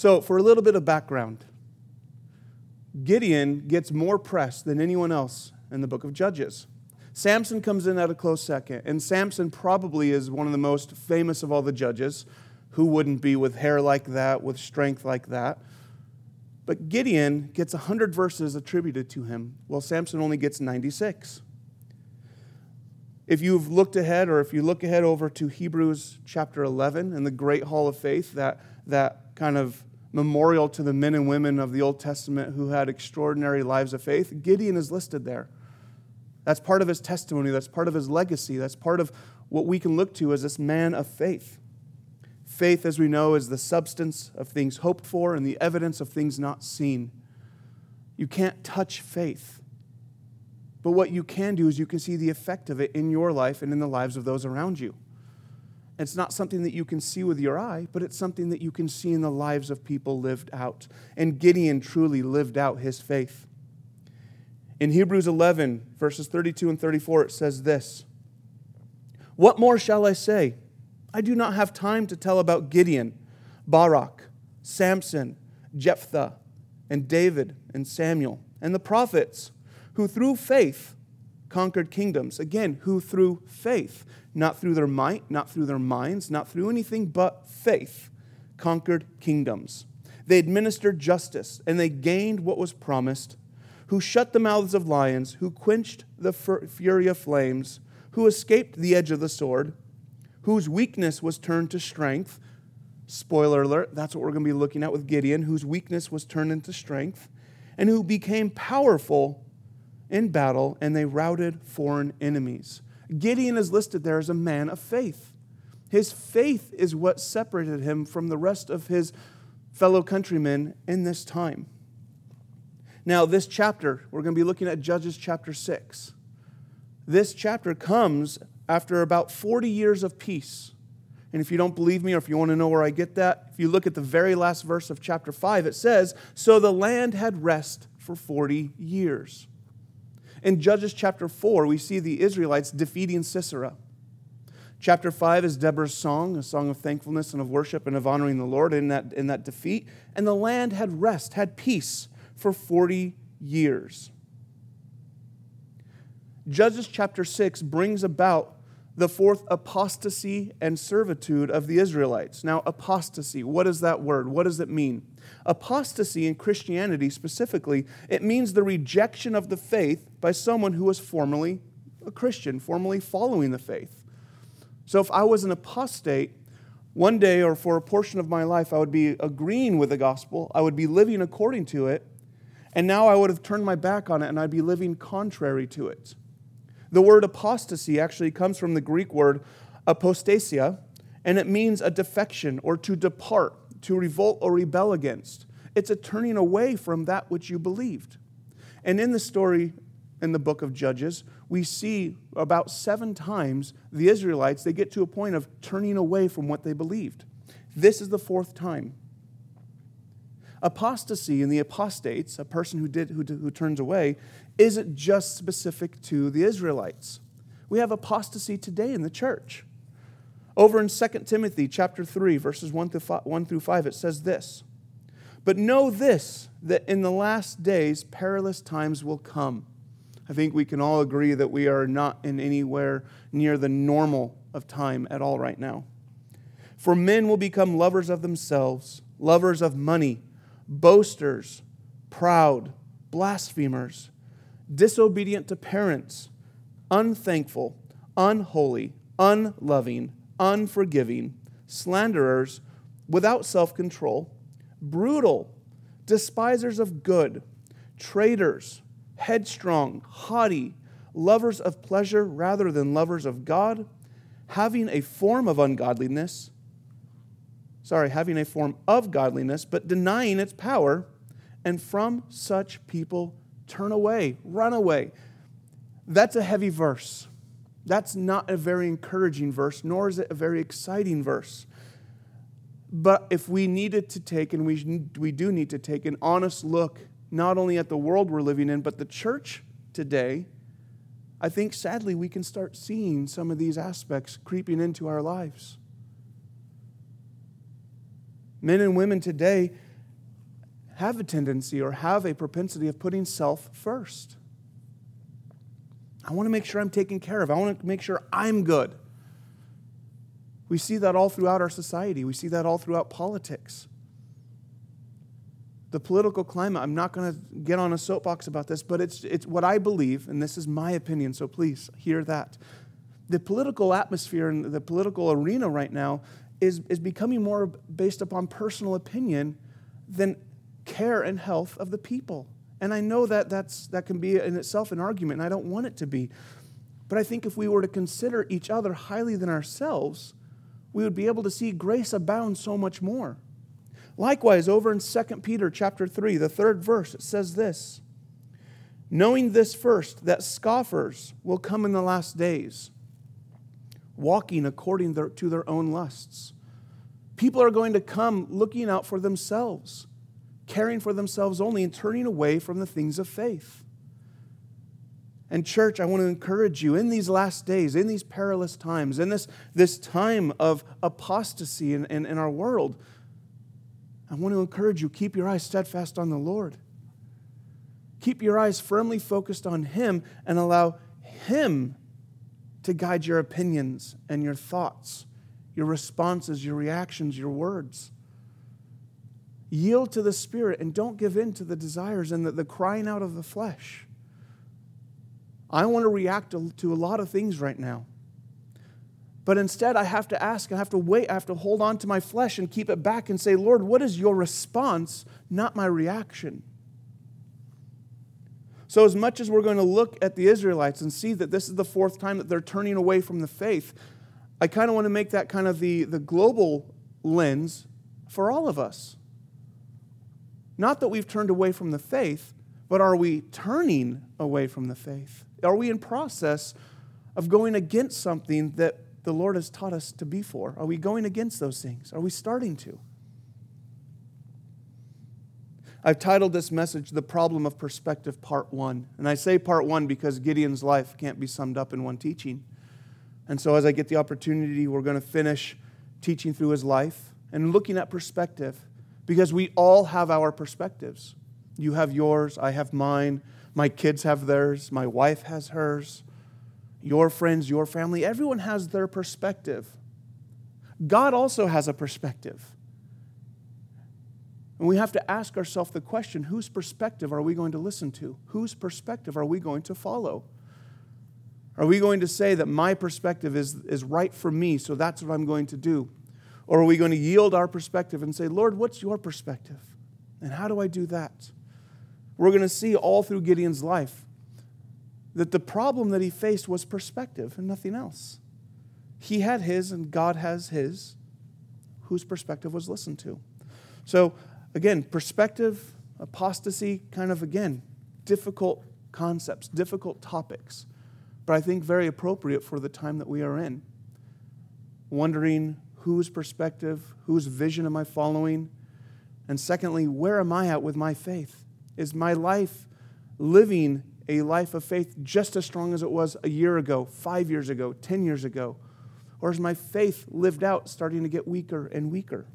So, for a little bit of background, Gideon gets more press than anyone else in the book of Judges. Samson comes in at a close second, and Samson probably is one of the most famous of all the judges. Who wouldn't be with hair like that, with strength like that? But Gideon gets 100 verses attributed to him, while Samson only gets 96. If you've looked ahead, or if you look ahead over to Hebrews chapter 11 and the great hall of faith, that, that kind of memorial to the men and women of the Old Testament who had extraordinary lives of faith, Gideon is listed there. That's part of his testimony, that's part of his legacy, that's part of what we can look to as this man of faith. Faith, as we know, is the substance of things hoped for and the evidence of things not seen. You can't touch faith. But what you can do is you can see the effect of it in your life and in the lives of those around you. It's not something that you can see with your eye, but it's something that you can see in the lives of people lived out. And Gideon truly lived out his faith. In Hebrews 11, verses 32 and 34, it says this What more shall I say? I do not have time to tell about Gideon, Barak, Samson, Jephthah, and David, and Samuel, and the prophets, who through faith conquered kingdoms. Again, who through faith, not through their might, not through their minds, not through anything but faith, conquered kingdoms. They administered justice, and they gained what was promised who shut the mouths of lions, who quenched the fury of flames, who escaped the edge of the sword, whose weakness was turned to strength. Spoiler alert, that's what we're going to be looking at with Gideon, whose weakness was turned into strength, and who became powerful in battle, and they routed foreign enemies. Gideon is listed there as a man of faith. His faith is what separated him from the rest of his fellow countrymen in this time. Now, this chapter, we're going to be looking at Judges chapter 6. This chapter comes after about 40 years of peace. And if you don't believe me or if you want to know where I get that, if you look at the very last verse of chapter 5, it says, So the land had rest for 40 years. In Judges chapter 4, we see the Israelites defeating Sisera. Chapter 5 is Deborah's song, a song of thankfulness and of worship and of honoring the Lord in that, in that defeat. And the land had rest, had peace for 40 years. Judges chapter 6 brings about the fourth apostasy and servitude of the Israelites. Now, apostasy, what is that word? What does it mean? Apostasy in Christianity specifically, it means the rejection of the faith by someone who was formerly a Christian, formerly following the faith. So if I was an apostate, one day or for a portion of my life, I would be agreeing with the gospel, I would be living according to it, and now I would have turned my back on it and I'd be living contrary to it. The word apostasy actually comes from the Greek word apostasia, and it means a defection or to depart, to revolt or rebel against. It's a turning away from that which you believed. And in the story in the book of Judges, we see about seven times the Israelites, they get to a point of turning away from what they believed. This is the fourth time. Apostasy in the apostates, a person who, did, who, who turns away, isn't just specific to the Israelites. We have apostasy today in the church. Over in 2 Timothy chapter 3, verses 1 through 5, 1 through 5 it says this But know this, that in the last days perilous times will come. I think we can all agree that we are not in anywhere near the normal of time at all right now. For men will become lovers of themselves, lovers of money boasters, proud, blasphemers, disobedient to parents, unthankful, unholy, unloving, unforgiving, slanderers, without self control, brutal, despisers of good, traitors, headstrong, haughty, lovers of pleasure rather than lovers of God, having a form of ungodliness sorry, having a form of godliness, but denying its power, and from such people turn away, run away. That's a heavy verse. That's not a very encouraging verse, nor is it a very exciting verse. But if we needed to take, and we, we do need to take, an honest look not only at the world we're living in, but the church today, I think sadly we can start seeing some of these aspects creeping into our lives. Men and women today have a tendency or have a propensity of putting self first. I want to make sure I'm taken care of. I want to make sure I'm good. We see that all throughout our society. We see that all throughout politics. The political climate, I'm not going to get on a soapbox about this, but it's, it's what I believe, and this is my opinion, so please hear that. The political atmosphere and the political arena right now is, is becoming more based upon personal opinion than care and health of the people. And I know that that's, that can be in itself an argument, and I don't want it to be. But I think if we were to consider each other highly than ourselves, we would be able to see grace abound so much more. Likewise, over in 2 Peter chapter 3, the third verse, it says this Knowing this first, that scoffers will come in the last days, walking according to their own lusts. People are going to come looking out for themselves caring for themselves only and turning away from the things of faith. And, church, I want to encourage you in these last days, in these perilous times, in this, this time of apostasy in, in, in our world, I want to encourage you keep your eyes steadfast on the Lord. Keep your eyes firmly focused on Him and allow Him to guide your opinions and your thoughts, your responses, your reactions, your words. Yield to the Spirit and don't give in to the desires and the, the crying out of the flesh. I want to react to, to a lot of things right now. But instead, I have to ask, I have to wait, I have to hold on to my flesh and keep it back and say, Lord, what is your response, not my reaction? So, as much as we're going to look at the Israelites and see that this is the fourth time that they're turning away from the faith, I kind of want to make that kind of the, the global lens for all of us. Not that we've turned away from the faith, but are we turning away from the faith? Are we in process of going against something that the Lord has taught us to be for? Are we going against those things? Are we starting to? I've titled this message The Problem of Perspective, Part 1. And I say Part 1 because Gideon's life can't be summed up in one teaching. And so, as I get the opportunity, we're going to finish teaching through his life and looking at perspective because we all have our perspectives. You have yours, I have mine, my kids have theirs, my wife has hers, your friends, your family, everyone has their perspective. God also has a perspective. And we have to ask ourselves the question whose perspective are we going to listen to? Whose perspective are we going to follow? Are we going to say that my perspective is, is right for me, so that's what I'm going to do? Or are we going to yield our perspective and say, Lord, what's your perspective? And how do I do that? We're going to see all through Gideon's life that the problem that he faced was perspective and nothing else. He had his, and God has his, whose perspective was listened to. So, again, perspective, apostasy, kind of, again, difficult concepts, difficult topics, but I think very appropriate for the time that we are in. Wondering whose perspective, whose vision am I following? And secondly, where am I at with my faith? Is my life living a life of faith just as strong as it was a year ago, five years ago, 10 years ago? Or is my faith lived out starting to get weaker and weaker?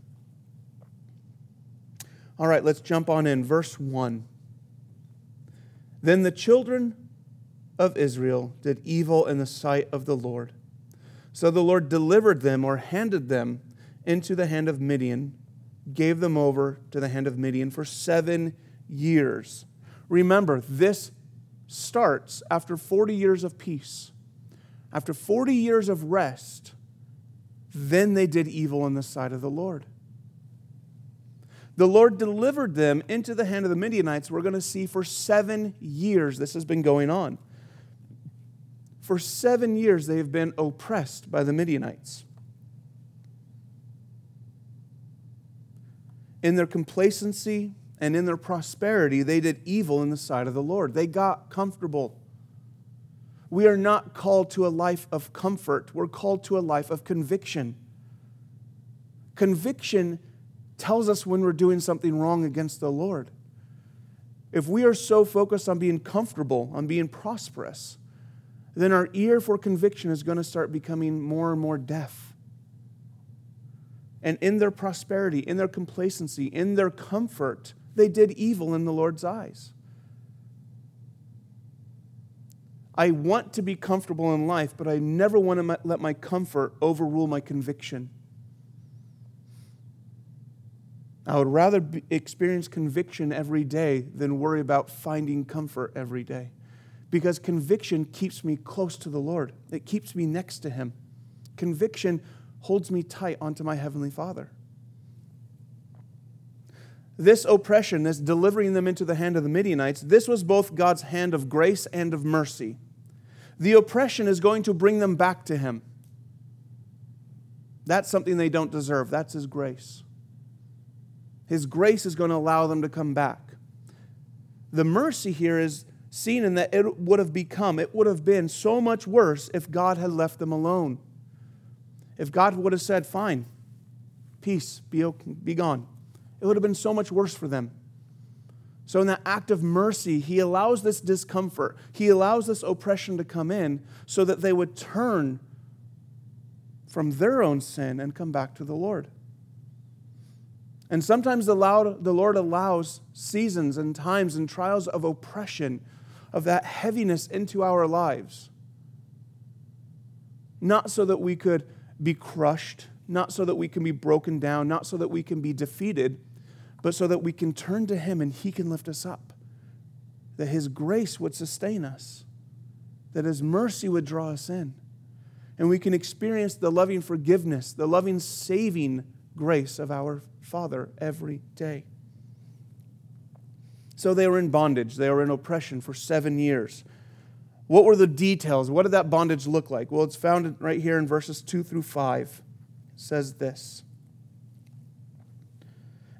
All right, let's jump on in. Verse 1. Then the children of Israel did evil in the sight of the Lord so the Lord delivered them or handed them into the hand of Midian, gave them over to the hand of Midian for seven years. Remember, this starts after 40 years of peace. After 40 years of rest, then they did evil in the sight of the Lord. The Lord delivered them into the hand of the Midianites. We're going to see for seven years this has been going on. For seven years, they have been oppressed by the Midianites. In their complacency and in their prosperity, they did evil in the sight of the Lord. They got comfortable. We are not called to a life of comfort, we're called to a life of conviction. Conviction tells us when we're doing something wrong against the Lord. If we are so focused on being comfortable, on being prosperous, then our ear for conviction is going to start becoming more and more deaf. And in their prosperity, in their complacency, in their comfort, They did evil in the Lord's eyes. I want to be comfortable in life, but I never want to let my comfort overrule my conviction. I would rather experience conviction every day than worry about finding comfort every day. Because conviction keeps me close to the Lord, it keeps me next to Him. Conviction holds me tight onto my Heavenly Father. This oppression, this delivering them into the hand of the Midianites, this was both God's hand of grace and of mercy. The oppression is going to bring them back to Him. That's something they don't deserve. That's His grace. His grace is going to allow them to come back. The mercy here is seen in that it would have become, it would have been so much worse if God had left them alone. If God would have said, Fine, peace, be, okay, be gone, it would have been so much worse for them. So, in that act of mercy, he allows this discomfort, he allows this oppression to come in so that they would turn from their own sin and come back to the Lord. And sometimes the, Lord allows seasons and times and trials of oppression, of that heaviness into our lives. Not so that we could be crushed, not so that we can be broken down, not so that we can be defeated, but so that we can turn to Him and He can lift us up. That His grace would sustain us, that His mercy would draw us in. And we can experience the loving forgiveness, the loving saving grace of our Father every day. So they were in bondage, they were in oppression for seven years. What were the details? What did that bondage look like? Well, it's found right here in verses 2 through 5. It says this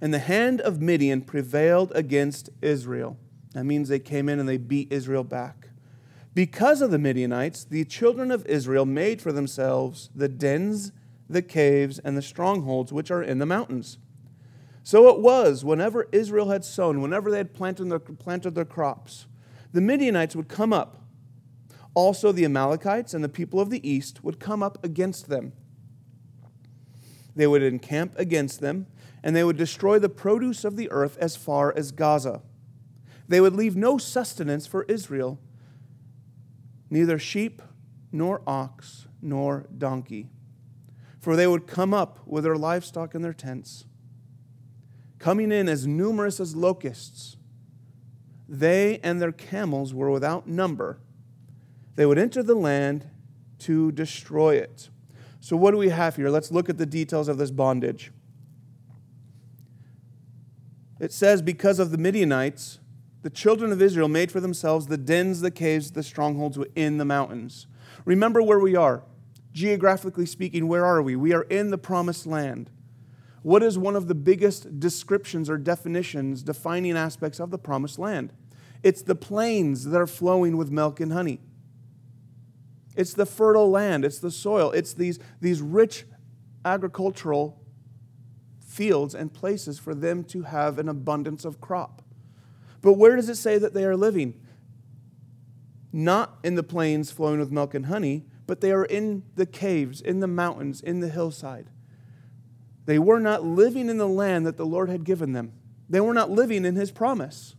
And the hand of Midian prevailed against Israel. That means they came in and they beat Israel back. Because of the Midianites, the children of Israel made for themselves the dens, the caves, and the strongholds which are in the mountains. So it was whenever Israel had sown, whenever they had planted their, planted their crops, the Midianites would come up. Also, the Amalekites and the people of the east would come up against them. They would encamp against them, and they would destroy the produce of the earth as far as Gaza. They would leave no sustenance for Israel, neither sheep, nor ox, nor donkey. For they would come up with their livestock in their tents coming in as numerous as locusts. They and their camels were without number. They would enter the land to destroy it. So, what do we have here? Let's look at the details of this bondage. It says, Because of the Midianites, the children of Israel made for themselves the dens, the caves, the strongholds in the mountains. Remember where we are. Geographically speaking, where are we? We are in the promised land. What is one of the biggest descriptions or definitions, defining aspects of the promised land? It's the plains that are flowing with milk and honey. It's the fertile land, it's the soil, it's these, these rich agricultural fields and places for them to have an abundance of crop. But where does it say that they are living? Not in the plains flowing with milk and honey, but they are in the caves, in the mountains, in the hillside. They were not living in the land that the Lord had given them, they were not living in His promise.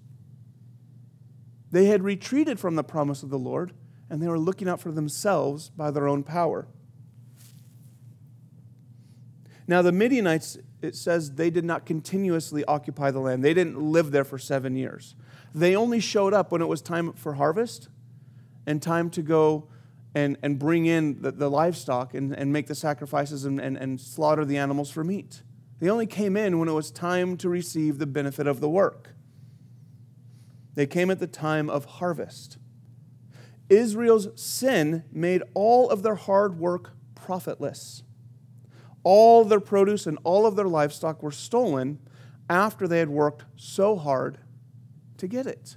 They had retreated from the promise of the Lord, and they were looking out for themselves by their own power. Now, the Midianites, it says they did not continuously occupy the land. They didn't live there for seven years. They only showed up when it was time for harvest and time to go and, and bring in the, the livestock and, and make the sacrifices and, and, and slaughter the animals for meat. They only came in when it was time to receive the benefit of the work. They came at the time of harvest. Israel's sin made all of their hard work profitless. All their produce and all of their livestock were stolen after they had worked so hard to get it.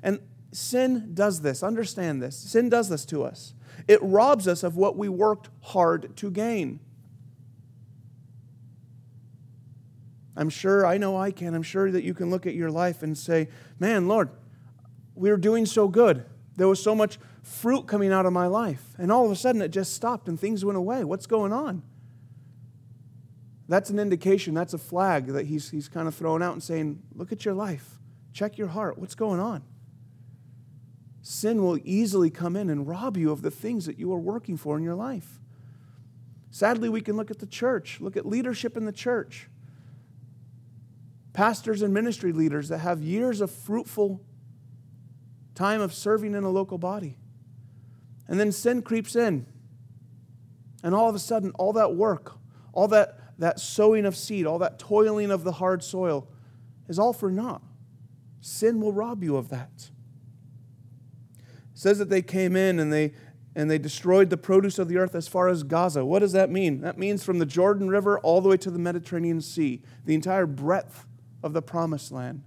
And sin does this. Understand this. Sin does this to us. It robs us of what we worked hard to gain. I'm sure, I know I can, I'm sure that you can look at your life and say, Man, Lord, we were doing so good. There was so much fruit coming out of my life. And all of a sudden it just stopped and things went away. What's going on? That's an indication, that's a flag that he's, he's kind of throwing out and saying, Look at your life. Check your heart. What's going on? Sin will easily come in and rob you of the things that you are working for in your life. Sadly, we can look at the church, look at leadership in the church. Pastors and ministry leaders that have years of fruitful time of serving in a local body. And then sin creeps in. And all of a sudden, all that work, all that, that sowing of seed, all that toiling of the hard soil is all for naught. Sin will rob you of that. Says that they came in and they and they destroyed the produce of the earth as far as Gaza. What does that mean? That means from the Jordan River all the way to the Mediterranean Sea, the entire breadth of the promised land.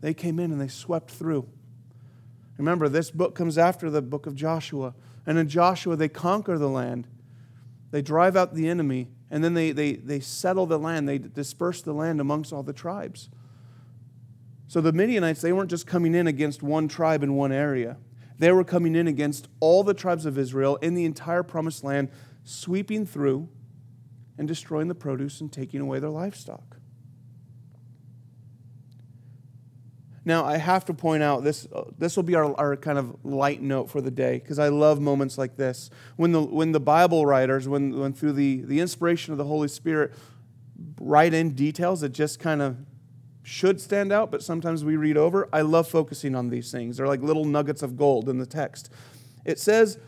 They came in and they swept through. Remember, this book comes after the book of Joshua. And in Joshua, they conquer the land, they drive out the enemy, and then they, they, they settle the land, they disperse the land amongst all the tribes. So the Midianites, they weren't just coming in against one tribe in one area. They were coming in against all the tribes of Israel in the entire promised land, sweeping through and destroying the produce and taking away their livestock. Now, I have to point out this, uh, this will be our, our kind of light note for the day because I love moments like this. When the, when the Bible writers, when, when through the, the inspiration of the Holy Spirit, write in details that just kind of should stand out, but sometimes we read over. I love focusing on these things. They're like little nuggets of gold in the text. It says,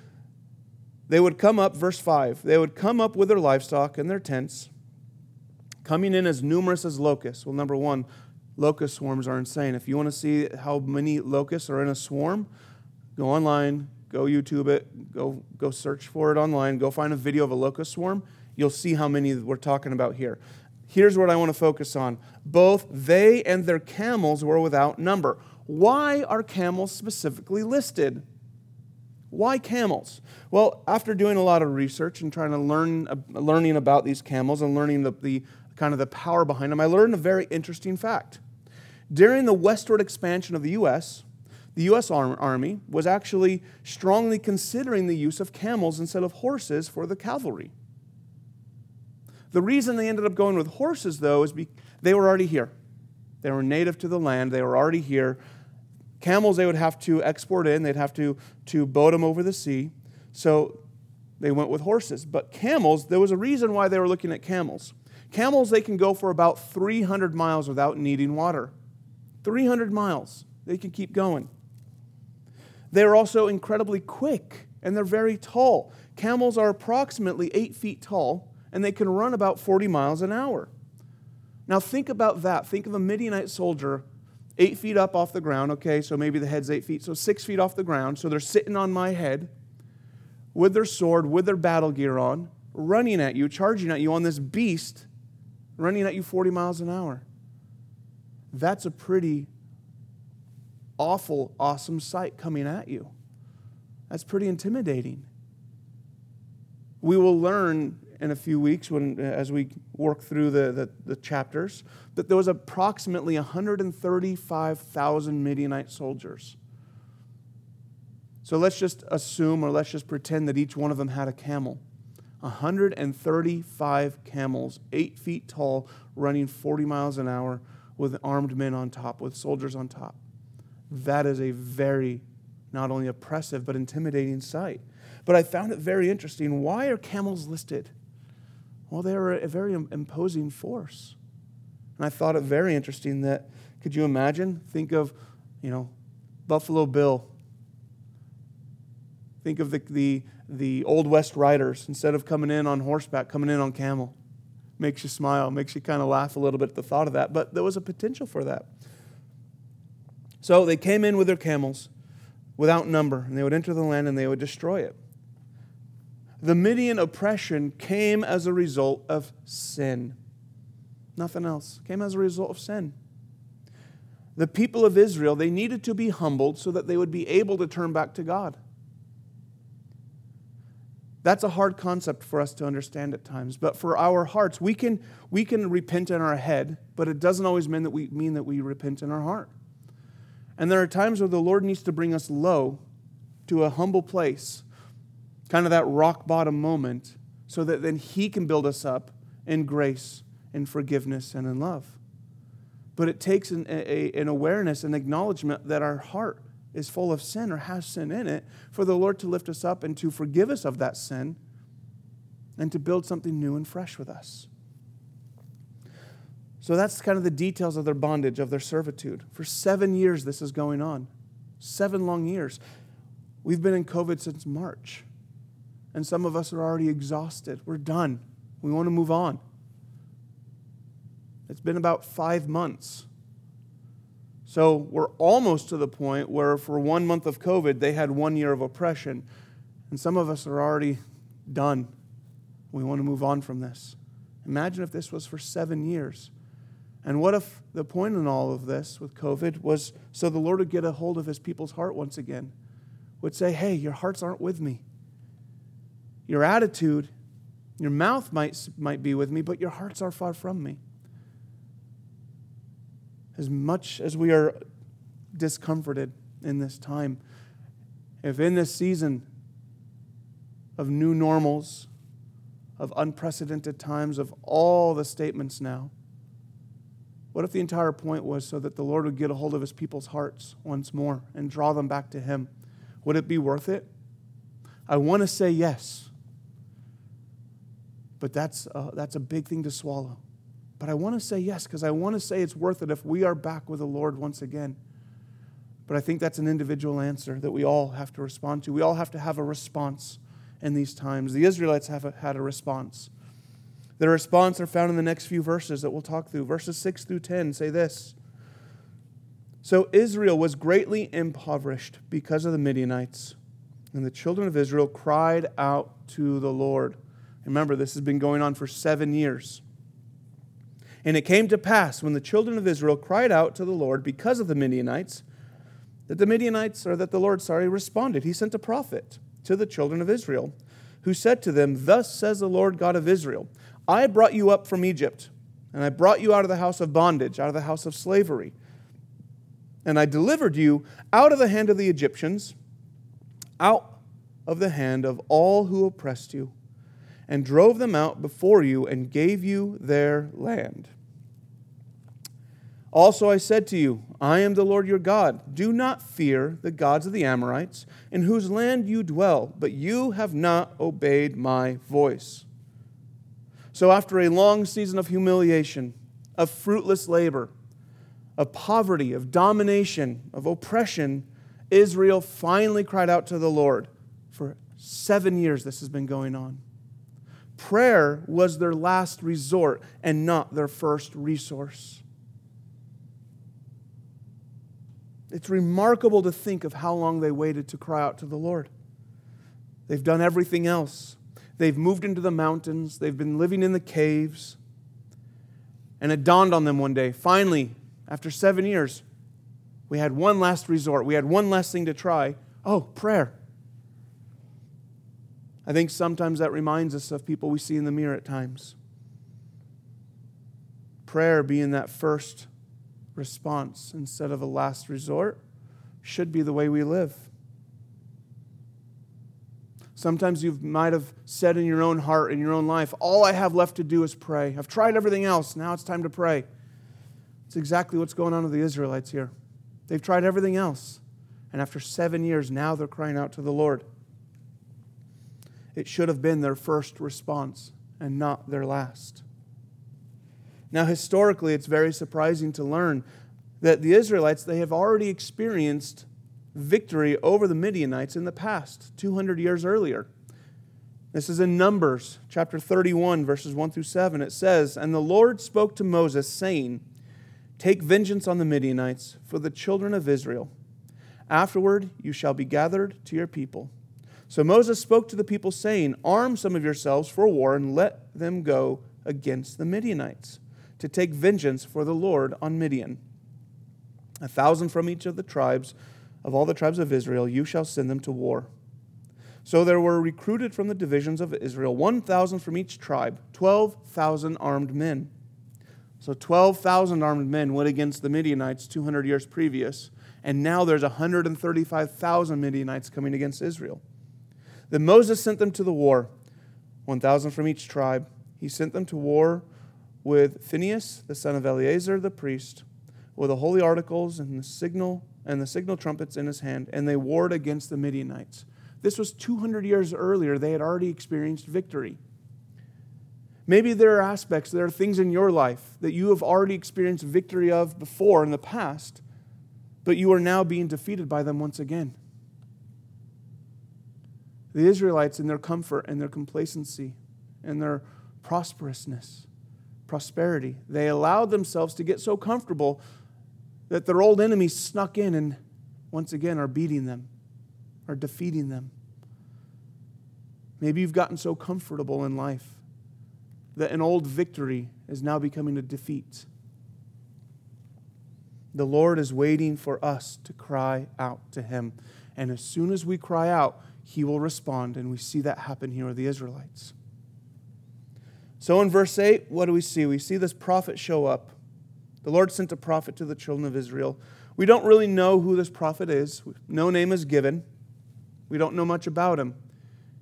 they would come up, verse 5, they would come up with their livestock and their tents, coming in as numerous as locusts. Well, number one, locust swarms are insane. If you want to see how many locusts are in a swarm, go online, go YouTube it, go, go search for it online, go find a video of a locust swarm. You'll see how many we're talking about here. Here's what I want to focus on. Both they and their camels were without number. Why are camels specifically listed? Why camels? Well, after doing a lot of research and trying to learn, uh, learning about these camels and learning the, the kind of the power behind them, I learned a very interesting fact. During the westward expansion of the U.S., the U.S. Army was actually strongly considering the use of camels instead of horses for the cavalry. The reason they ended up going with horses, though, is because they were already here. They were native to the land, they were already here. Camels, they would have to export in, they'd have to, to boat them over the sea. So they went with horses. But camels, there was a reason why they were looking at camels. Camels, they can go for about 300 miles without needing water. 300 miles. They can keep going. They're also incredibly quick and they're very tall. Camels are approximately eight feet tall and they can run about 40 miles an hour. Now, think about that. Think of a Midianite soldier eight feet up off the ground, okay, so maybe the head's eight feet, so six feet off the ground. So they're sitting on my head with their sword, with their battle gear on, running at you, charging at you on this beast, running at you 40 miles an hour. That's a pretty awful, awesome sight coming at you. That's pretty intimidating. We will learn in a few weeks when, uh, as we work through the, the, the chapters that there was approximately 135,000 Midianite soldiers. So let's just assume or let's just pretend that each one of them had a camel. 135 camels, eight feet tall, running 40 miles an hour with armed men on top, with soldiers on top. That is a very, not only oppressive, but intimidating sight. But I found it very interesting. Why are camels listed? Well, they were a very imposing force. And I thought it very interesting that, could you imagine? Think of, you know, Buffalo Bill. Think of the, the, the Old West riders. Instead of coming in on horseback, coming in on camel. Makes you smile, makes you kind of laugh a little bit at the thought of that. But there was a potential for that. So they came in with their camels without number, and they would enter the land and they would destroy it. The Midian oppression came as a result of sin. Nothing else. Came as a result of sin. The people of Israel, they needed to be humbled so that they would be able to turn back to God. That's a hard concept for us to understand at times, but for our hearts, we can, we can repent in our head, but it doesn't always mean that we mean that we repent in our heart. And there are times where the Lord needs to bring us low to a humble place kind of that rock bottom moment, so that then He can build us up in grace in forgiveness and in love. But it takes an, a, an awareness, an acknowledgement that our heart is full of sin or has sin in it for the Lord to lift us up and to forgive us of that sin and to build something new and fresh with us. So that's kind of the details of their bondage, of their servitude. For seven years, this is going on. Seven long years. We've been in COVID since March. And some of us are already exhausted. We're done. We want to move on. It's been about five months. So we're almost to the point where, for one month of COVID, they had one year of oppression. And some of us are already done. We want to move on from this. Imagine if this was for seven years. And what if the point in all of this with COVID was so the Lord would get a hold of his people's heart once again? Would say, hey, your hearts aren't with me. Your attitude, your mouth might, might be with me, but your hearts are far from me. As much as we are discomforted in this time, if in this season of new normals, of unprecedented times, of all the statements now, what if the entire point was so that the Lord would get a hold of his people's hearts once more and draw them back to him? Would it be worth it? I want to say yes. But that's a, that's a big thing to swallow. But I want to say yes because I want to say it's worth it if we are back with the Lord once again. But I think that's an individual answer that we all have to respond to. We all have to have a response in these times. The Israelites have a, had a response. The response are found in the next few verses that we'll talk through. Verses 6 through 10 say this So Israel was greatly impoverished because of the Midianites, and the children of Israel cried out to the Lord. Remember, this has been going on for seven years. And it came to pass when the children of Israel cried out to the Lord because of the Midianites, that the Midianites, or that the Lord, sorry, responded. He sent a prophet to the children of Israel, who said to them, Thus says the Lord God of Israel. I brought you up from Egypt, and I brought you out of the house of bondage, out of the house of slavery. And I delivered you out of the hand of the Egyptians, out of the hand of all who oppressed you, and drove them out before you, and gave you their land. Also, I said to you, I am the Lord your God. Do not fear the gods of the Amorites, in whose land you dwell, but you have not obeyed my voice. So, after a long season of humiliation, of fruitless labor, of poverty, of domination, of oppression, Israel finally cried out to the Lord. For seven years, this has been going on. Prayer was their last resort and not their first resource. It's remarkable to think of how long they waited to cry out to the Lord. They've done everything else. They've moved into the mountains, they've been living in the caves. And it dawned on them one day, finally, after seven years, we had one last resort. We had one last thing to try. Oh, prayer. I think sometimes that reminds us of people we see in the mirror at times. Prayer being that first response instead of a last resort should be the way we live. Sometimes you might have said in your own heart, in your own life, all I have left to do is pray. I've tried everything else. Now it's time to pray. It's exactly what's going on with the Israelites here. They've tried everything else. And after seven years, now they're crying out to the Lord. It should have been their first response and not their last. Now, historically, it's very surprising to learn that the Israelites, they have already experienced victory over the Midianites in the past, 200 years earlier. This is in Numbers chapter 31, verses 1 through 7. It says, And the Lord spoke to Moses, saying, Take vengeance on the Midianites for the children of Israel. Afterward, you shall be gathered to your people. So Moses spoke to the people, saying, Arm some of yourselves for war, and let them go against the Midianites, to take vengeance for the Lord on Midian. A thousand from each of the tribes of all the tribes of Israel, you shall send them to war. So there were recruited from the divisions of Israel 1,000 from each tribe, 12,000 armed men. So 12,000 armed men went against the Midianites 200 years previous, and now there's 135,000 Midianites coming against Israel. Then Moses sent them to the war, 1,000 from each tribe. He sent them to war with Phinehas, the son of Eleazar the priest, with the holy articles and the signal and the signal trumpets in his hand, and they warred against the Midianites. This was 200 years earlier. They had already experienced victory. Maybe there are aspects, there are things in your life that you have already experienced victory of before in the past, but you are now being defeated by them once again. The Israelites, in their comfort and their complacency and their prosperousness, prosperity, they allowed themselves to get so comfortable that their old enemies snuck in and once again are beating them, are defeating them. Maybe you've gotten so comfortable in life that an old victory is now becoming a defeat. The Lord is waiting for us to cry out to Him. And as soon as we cry out, He will respond. And we see that happen here with the Israelites. So in verse 8, what do we see? We see this prophet show up. The Lord sent a prophet to the children of Israel. We don't really know who this prophet is, no name is given. We don't know much about him.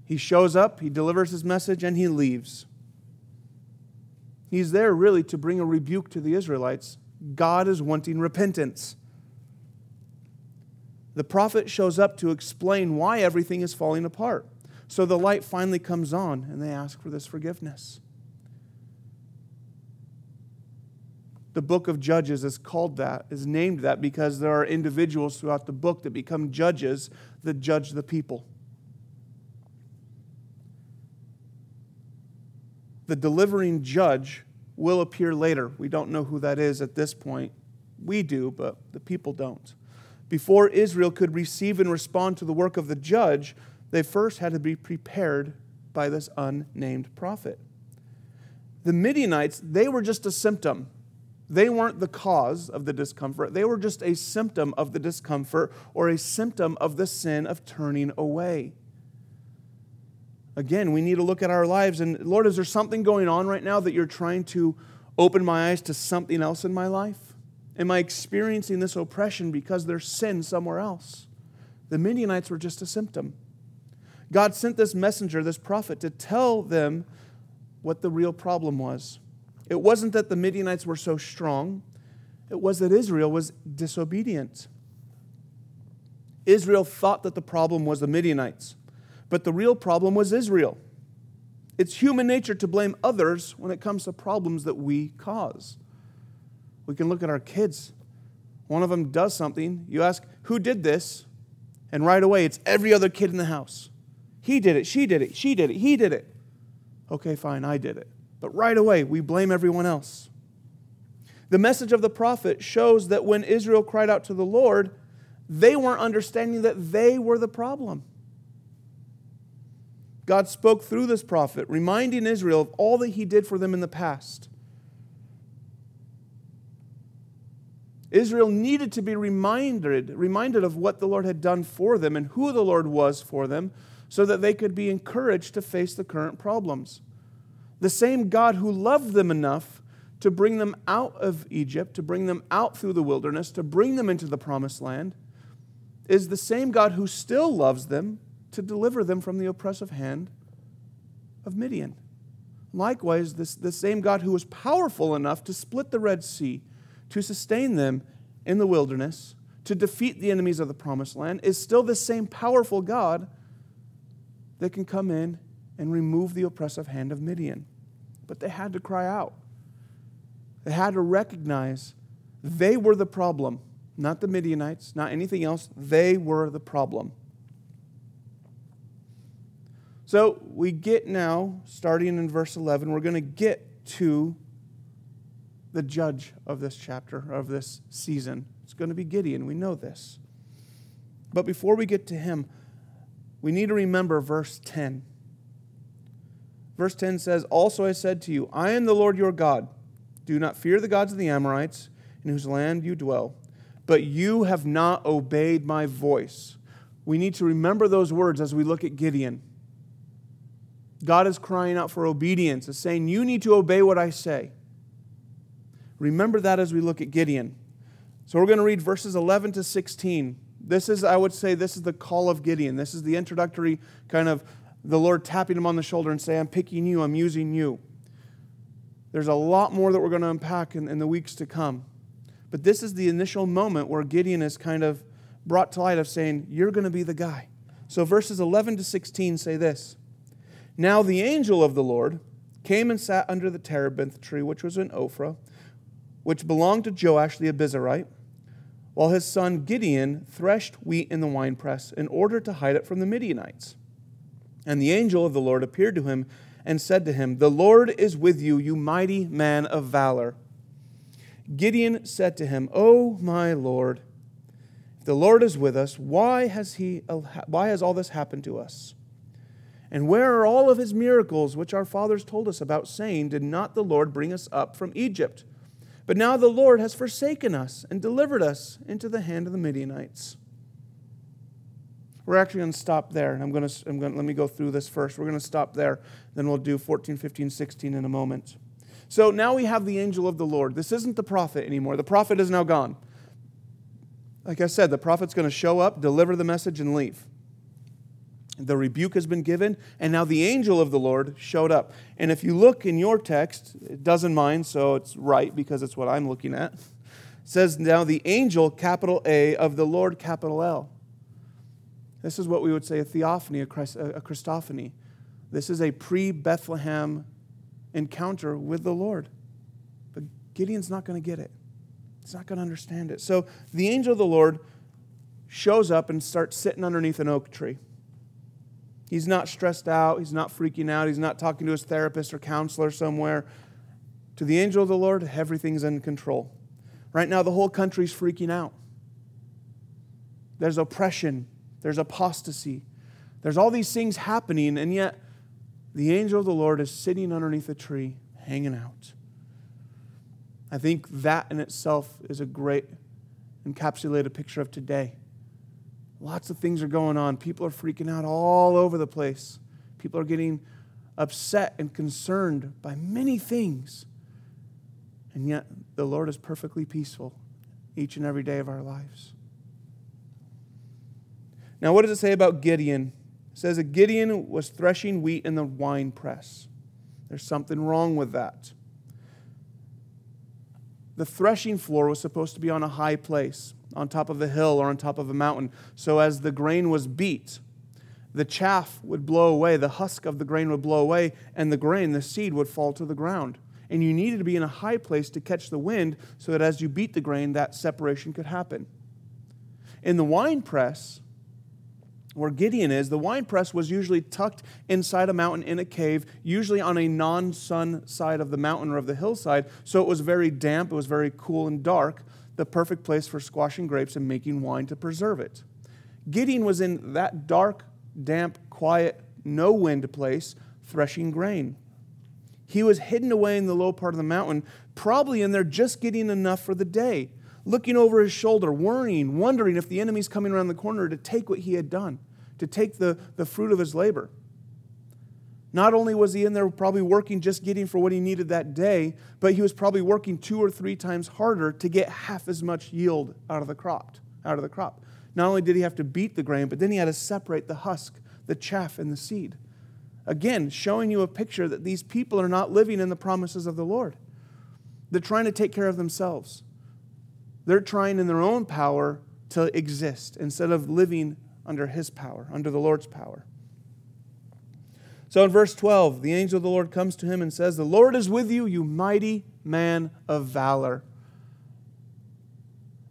He shows up, he delivers his message, and he leaves. He's there really to bring a rebuke to the Israelites. God is wanting repentance. The prophet shows up to explain why everything is falling apart. So the light finally comes on, and they ask for this forgiveness. the book of Judges is called that, is named that because there are individuals throughout the book that become judges that judge the people. The delivering judge will appear later. We don't know who that is at this point. We do, but the people don't. Before Israel could receive and respond to the work of the judge, they first had to be prepared by this unnamed prophet. The Midianites, they were just a symptom they weren't the cause of the discomfort. They were just a symptom of the discomfort or a symptom of the sin of turning away. Again, we need to look at our lives and, Lord, is there something going on right now that you're trying to open my eyes to something else in my life? Am I experiencing this oppression because there's sin somewhere else? The Midianites were just a symptom. God sent this messenger, this prophet, to tell them what the real problem was. It wasn't that the Midianites were so strong, it was that Israel was disobedient. Israel thought that the problem was the Midianites, but the real problem was Israel. It's human nature to blame others when it comes to problems that we cause. We can look at our kids. One of them does something. You ask, Who did this? And right away, it's every other kid in the house. He did it, she did it, she did it, he did it. Okay, fine, I did it. But right away, we blame everyone else. The message of the prophet shows that when Israel cried out to the Lord, they weren't understanding that they were the problem. God spoke through this prophet, reminding Israel of all that he did for them in the past. Israel needed to be reminded, reminded of what the Lord had done for them and who the Lord was for them so that they could be encouraged to face the current problems. The same God who loved them enough to bring them out of Egypt, to bring them out through the wilderness, to bring them into the promised land, is the same God who still loves them to deliver them from the oppressive hand of Midian. Likewise, this, the same God who was powerful enough to split the Red Sea, to sustain them in the wilderness, to defeat the enemies of the promised land, is still the same powerful God that can come in and remove the oppressive hand of Midian. But they had to cry out. They had to recognize they were the problem, not the Midianites, not anything else. They were the problem. So we get now, starting in verse 11, we're going to get to the judge of this chapter, of this season. It's going to be Gideon. We know this. But before we get to him, we need to remember verse 10. Verse 10 says, Also I said to you, I am the Lord your God. Do not fear the gods of the Amorites, in whose land you dwell. But you have not obeyed my voice. We need to remember those words as we look at Gideon. God is crying out for obedience, is saying, You need to obey what I say. Remember that as we look at Gideon. So we're going to read verses 11 to 16. This is, I would say, this is the call of Gideon. This is the introductory kind of the Lord tapping him on the shoulder and say, I'm picking you, I'm using you. There's a lot more that we're going to unpack in, in the weeks to come. But this is the initial moment where Gideon is kind of brought to light of saying, You're going to be the guy. So verses 11 to 16 say this Now the angel of the Lord came and sat under the terebinth tree, which was in Ophrah, which belonged to Joash the Abiezrite, while his son Gideon threshed wheat in the winepress in order to hide it from the Midianites. And the angel of the Lord appeared to him and said to him, The Lord is with you, you mighty man of valor. Gideon said to him, O my Lord, if the Lord is with us, why has, he, why has all this happened to us? And where are all of his miracles which our fathers told us about, saying, Did not the Lord bring us up from Egypt? But now the Lord has forsaken us and delivered us into the hand of the Midianites. We're actually going to stop there. And I'm going to, I'm going to let me go through this first. We're going to stop there. Then we'll do 14, 15, 16 in a moment. So now we have the angel of the Lord. This isn't the prophet anymore. The prophet is now gone. Like I said, the prophet's going to show up, deliver the message, and leave. The rebuke has been given, and now the angel of the Lord showed up. And if you look in your text, it doesn't mind, so it's right because it's what I'm looking at. It says now the angel, capital A, of the Lord, capital L. This is what we would say a theophany, a, Christ, a Christophany. This is a pre Bethlehem encounter with the Lord. But Gideon's not going to get it, he's not going to understand it. So the angel of the Lord shows up and starts sitting underneath an oak tree. He's not stressed out, he's not freaking out, he's not talking to his therapist or counselor somewhere. To the angel of the Lord, everything's in control. Right now, the whole country's freaking out. There's oppression there's apostasy, there's all these things happening, and yet the angel of the Lord is sitting underneath a tree, hanging out. I think that in itself is a great encapsulated picture of today. Lots of things are going on. People are freaking out all over the place. People are getting upset and concerned by many things. And yet, the Lord is perfectly peaceful each and every day of our lives. Now, what does it say about Gideon? It says that Gideon was threshing wheat in the wine press. There's something wrong with that. The threshing floor was supposed to be on a high place, on top of a hill or on top of a mountain. So, as the grain was beat, the chaff would blow away, the husk of the grain would blow away, and the grain, the seed, would fall to the ground. And you needed to be in a high place to catch the wind so that as you beat the grain, that separation could happen. In the wine press, where Gideon is, the wine press was usually tucked inside a mountain in a cave, usually on a non sun side of the mountain or of the hillside. So it was very damp, it was very cool and dark, the perfect place for squashing grapes and making wine to preserve it. Gideon was in that dark, damp, quiet, no wind place, threshing grain. He was hidden away in the low part of the mountain, probably in there just getting enough for the day, looking over his shoulder, worrying, wondering if the enemy's coming around the corner to take what he had done to take the, the fruit of his labor. Not only was he in there probably working just getting for what he needed that day, but he was probably working two or three times harder to get half as much yield out of the crop. Out of the crop. Not only did he have to beat the grain, but then he had to separate the husk, the chaff, and the seed. Again, showing you a picture that these people are not living in the promises of the Lord. They're trying to take care of themselves. They're trying in their own power to exist instead of living under his power, under the Lord's power. So in verse 12, the angel of the Lord comes to him and says, The Lord is with you, you mighty man of valor.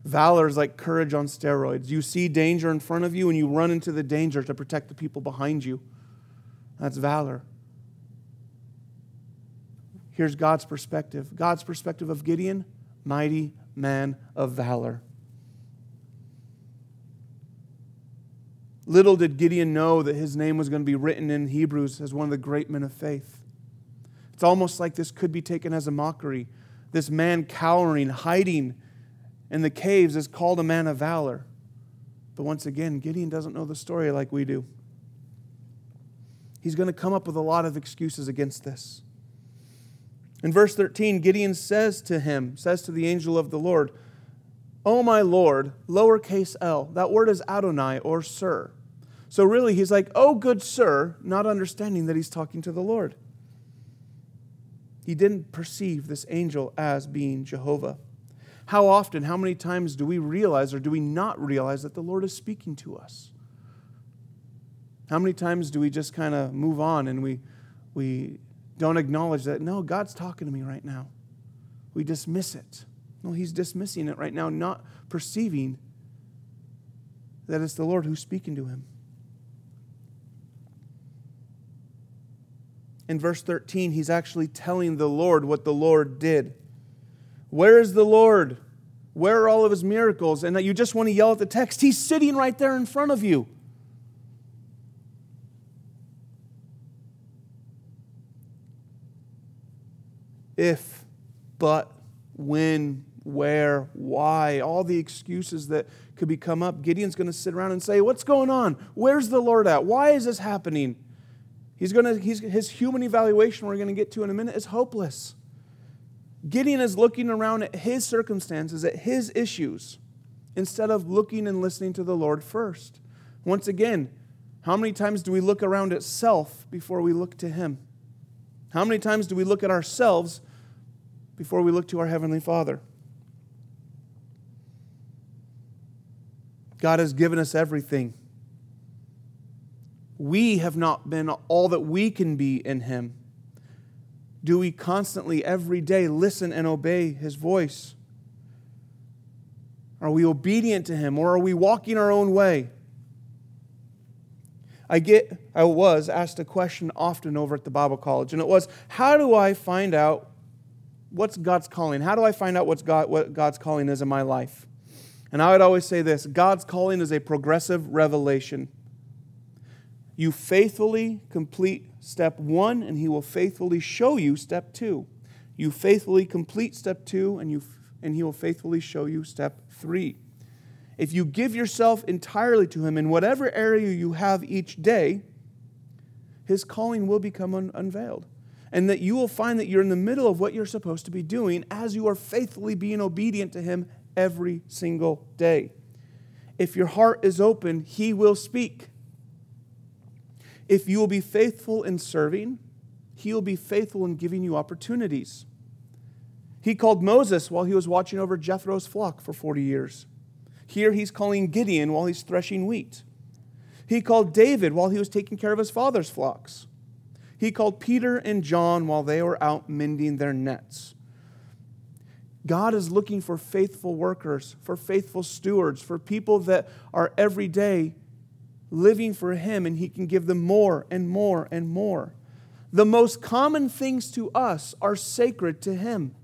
Valor is like courage on steroids. You see danger in front of you and you run into the danger to protect the people behind you. That's valor. Here's God's perspective God's perspective of Gideon, mighty man of valor. Little did Gideon know that his name was going to be written in Hebrews as one of the great men of faith. It's almost like this could be taken as a mockery. This man cowering, hiding in the caves is called a man of valor. But once again, Gideon doesn't know the story like we do. He's going to come up with a lot of excuses against this. In verse 13, Gideon says to him, says to the angel of the Lord, O my Lord, lowercase l. That word is Adonai or Sir. So really, he's like, Oh, good sir, not understanding that he's talking to the Lord. He didn't perceive this angel as being Jehovah. How often, how many times do we realize or do we not realize that the Lord is speaking to us? How many times do we just kind of move on and we, we don't acknowledge that, no, God's talking to me right now? We dismiss it. No, He's dismissing it right now, not perceiving that it's the Lord who's speaking to him. In verse 13, he's actually telling the Lord what the Lord did. Where is the Lord? Where are all of his miracles? And that you just want to yell at the text. He's sitting right there in front of you. If, but, when, where, why, all the excuses that could be come up. Gideon's going to sit around and say, What's going on? Where's the Lord at? Why is this happening? He's to, he's, his human evaluation, we're going to get to in a minute, is hopeless. Gideon is looking around at his circumstances, at his issues, instead of looking and listening to the Lord first. Once again, how many times do we look around at self before we look to Him? How many times do we look at ourselves before we look to our Heavenly Father? God has given us everything. We have not been all that we can be in Him. Do we constantly, every day, listen and obey His voice? Are we obedient to Him or are we walking our own way? I get I was asked a question often over at the Bible college, and it was, how do I find out what's God's calling? How do I find out what's God, what God's calling is in my life? And I would always say this God's calling is a progressive revelation. You faithfully complete step one, and He will faithfully show you step two. You faithfully complete step two, and, you, and He will faithfully show you step three. If you give yourself entirely to Him in whatever area you have each day, His calling will become un- unveiled. And that you will find that you're in the middle of what you're supposed to be doing as you are faithfully being obedient to Him every single day. If your heart is open, He will speak. If you will be faithful in serving, He will be faithful in giving you opportunities. He called Moses while he was watching over Jethro's flock for 40 years. Here he's calling Gideon while he's threshing wheat. He called David while he was taking care of his father's flocks. He called Peter and John while they were out mending their nets. God is looking for faithful workers, for faithful stewards, for people that are every day living for Him and He can give them more and more and more. The most common things to us are sacred to Him.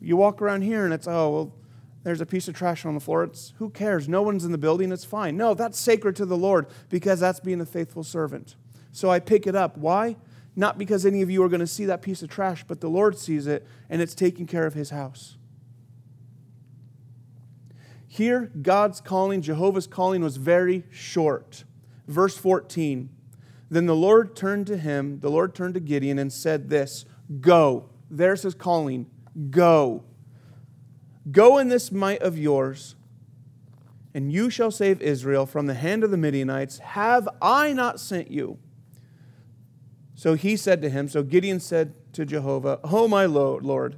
You walk around here and it's, oh, well, there's a piece of trash on the floor. It's, who cares? No one's in the building. It's fine. No, that's sacred to the Lord because that's being a faithful servant. So I pick it up. Why? Not because any of you are going to see that piece of trash, but the Lord sees it and it's taking care of his house. Here, God's calling, Jehovah's calling, was very short. Verse 14 Then the Lord turned to him, the Lord turned to Gideon and said, This, go. There's his calling. Go. Go in this might of yours, and you shall save Israel from the hand of the Midianites. Have I not sent you? So he said to him, So Gideon said to Jehovah, Oh, my Lord,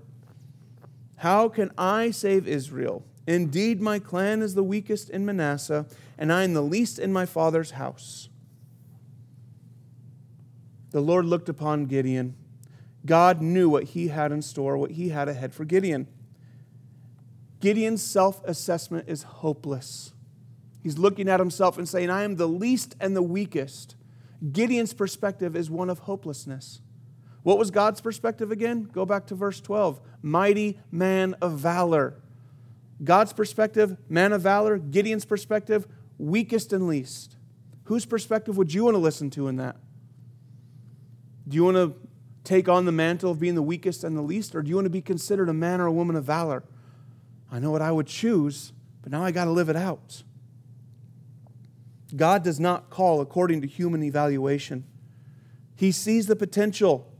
how can I save Israel? Indeed, my clan is the weakest in Manasseh, and I am the least in my father's house. The Lord looked upon Gideon. God knew what he had in store, what he had ahead for Gideon. Gideon's self assessment is hopeless. He's looking at himself and saying, I am the least and the weakest. Gideon's perspective is one of hopelessness. What was God's perspective again? Go back to verse 12. Mighty man of valor. God's perspective, man of valor. Gideon's perspective, weakest and least. Whose perspective would you want to listen to in that? Do you want to take on the mantle of being the weakest and the least, or do you want to be considered a man or a woman of valor? I know what I would choose, but now I got to live it out. God does not call according to human evaluation. He sees the potential.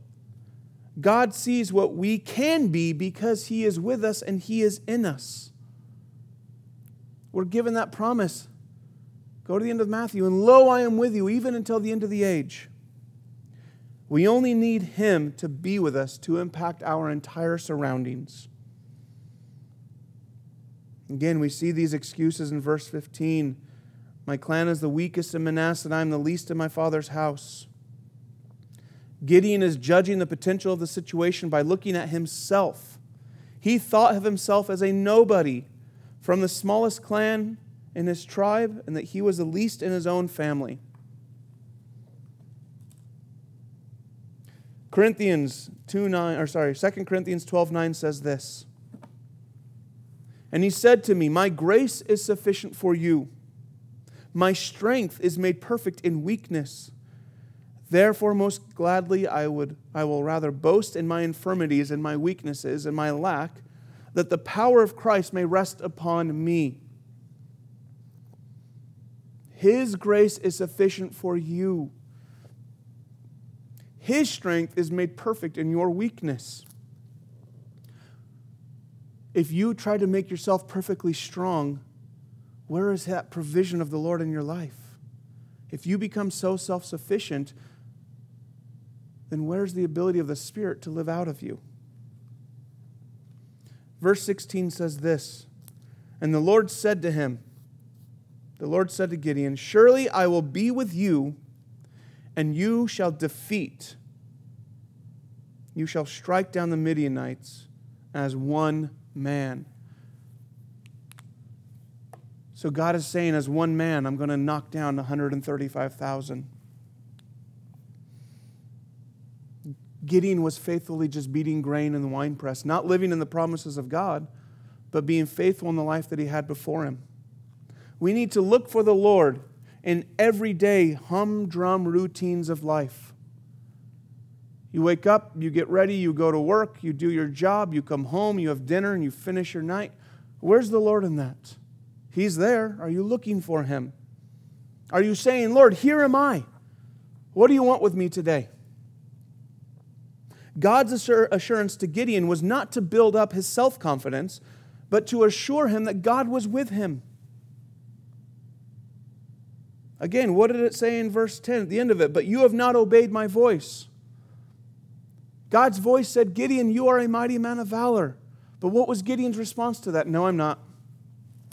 God sees what we can be because He is with us and He is in us. We're given that promise. Go to the end of Matthew, and lo, I am with you even until the end of the age. We only need Him to be with us to impact our entire surroundings. Again, we see these excuses in verse 15. My clan is the weakest in Manasseh, and I am the least in my father's house. Gideon is judging the potential of the situation by looking at himself. He thought of himself as a nobody from the smallest clan in his tribe, and that he was the least in his own family. Corinthians 2 9, or sorry, 2 Corinthians 12 9 says this. And he said to me, My grace is sufficient for you. My strength is made perfect in weakness. Therefore, most gladly, I, would, I will rather boast in my infirmities and my weaknesses and my lack, that the power of Christ may rest upon me. His grace is sufficient for you. His strength is made perfect in your weakness if you try to make yourself perfectly strong, where is that provision of the Lord in your life? If you become so self sufficient, then where's the ability of the Spirit to live out of you? Verse 16 says this And the Lord said to him, The Lord said to Gideon, Surely I will be with you, and you shall defeat, you shall strike down the Midianites as one man. So God is saying, as one man, I'm going to knock down 135,000. Gideon was faithfully just beating grain in the winepress, not living in the promises of God, but being faithful in the life that he had before him. We need to look for the Lord in everyday humdrum routines of life. You wake up, you get ready, you go to work, you do your job, you come home, you have dinner, and you finish your night. Where's the Lord in that? He's there. Are you looking for Him? Are you saying, Lord, here am I? What do you want with me today? God's assurance to Gideon was not to build up his self confidence, but to assure him that God was with him. Again, what did it say in verse 10 at the end of it? But you have not obeyed my voice. God's voice said, Gideon, you are a mighty man of valor. But what was Gideon's response to that? No, I'm not.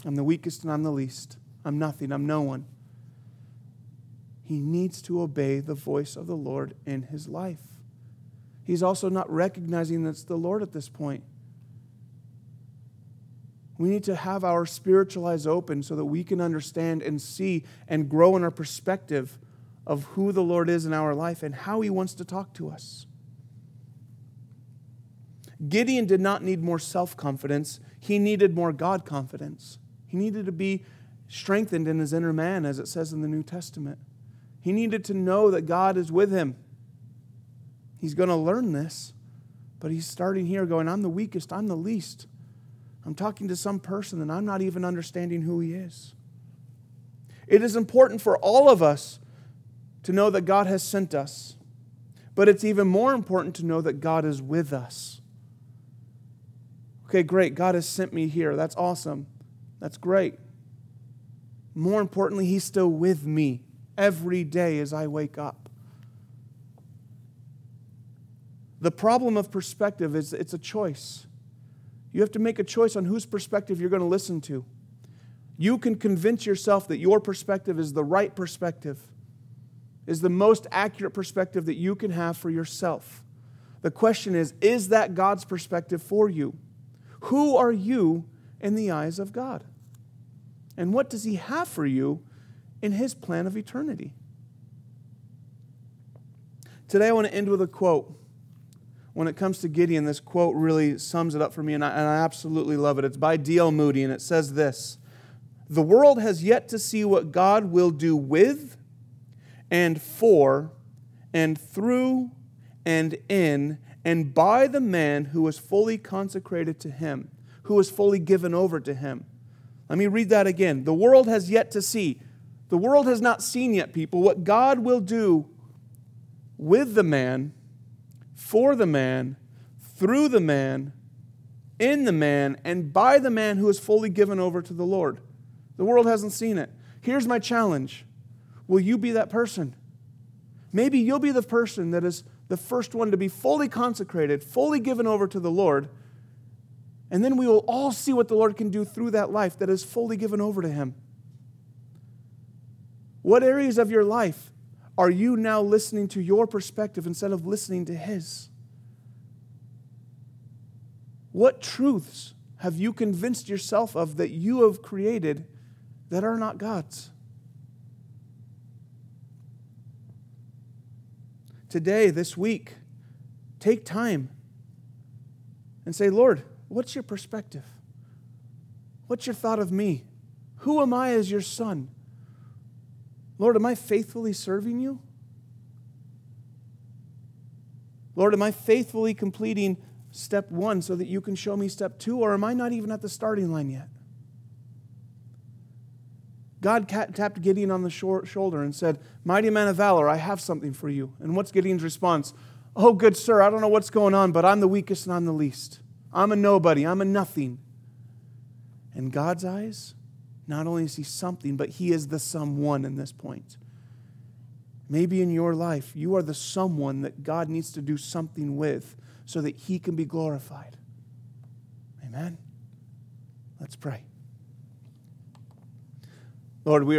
I'm the weakest and I'm the least. I'm nothing. I'm no one. He needs to obey the voice of the Lord in his life. He's also not recognizing that it's the Lord at this point. We need to have our spiritual eyes open so that we can understand and see and grow in our perspective of who the Lord is in our life and how he wants to talk to us. Gideon did not need more self confidence, he needed more God confidence. He needed to be strengthened in his inner man, as it says in the New Testament. He needed to know that God is with him. He's going to learn this, but he's starting here going, I'm the weakest, I'm the least. I'm talking to some person and I'm not even understanding who he is. It is important for all of us to know that God has sent us, but it's even more important to know that God is with us. Okay, great. God has sent me here. That's awesome. That's great. More importantly, He's still with me every day as I wake up. The problem of perspective is it's a choice. You have to make a choice on whose perspective you're going to listen to. You can convince yourself that your perspective is the right perspective, is the most accurate perspective that you can have for yourself. The question is is that God's perspective for you? Who are you in the eyes of God? And what does He have for you in His plan of eternity? Today, I want to end with a quote. When it comes to Gideon, this quote really sums it up for me, and I, and I absolutely love it. It's by D.L. Moody, and it says this The world has yet to see what God will do with and for and through and in and by the man who is fully consecrated to him, who is fully given over to him. Let me read that again. The world has yet to see. The world has not seen yet, people, what God will do with the man, for the man, through the man, in the man, and by the man who is fully given over to the Lord. The world hasn't seen it. Here's my challenge Will you be that person? Maybe you'll be the person that is the first one to be fully consecrated, fully given over to the Lord. And then we will all see what the Lord can do through that life that is fully given over to Him. What areas of your life are you now listening to your perspective instead of listening to His? What truths have you convinced yourself of that you have created that are not God's? Today, this week, take time and say, Lord, what's your perspective? What's your thought of me? Who am I as your son? Lord, am I faithfully serving you? Lord, am I faithfully completing step one so that you can show me step two, or am I not even at the starting line yet? God tapped Gideon on the shoulder and said, Mighty man of valor, I have something for you. And what's Gideon's response? Oh, good sir, I don't know what's going on, but I'm the weakest and I'm the least. I'm a nobody, I'm a nothing. In God's eyes, not only is he something, but he is the someone in this point. Maybe in your life, you are the someone that God needs to do something with so that he can be glorified. Amen. Let's pray. Lord, we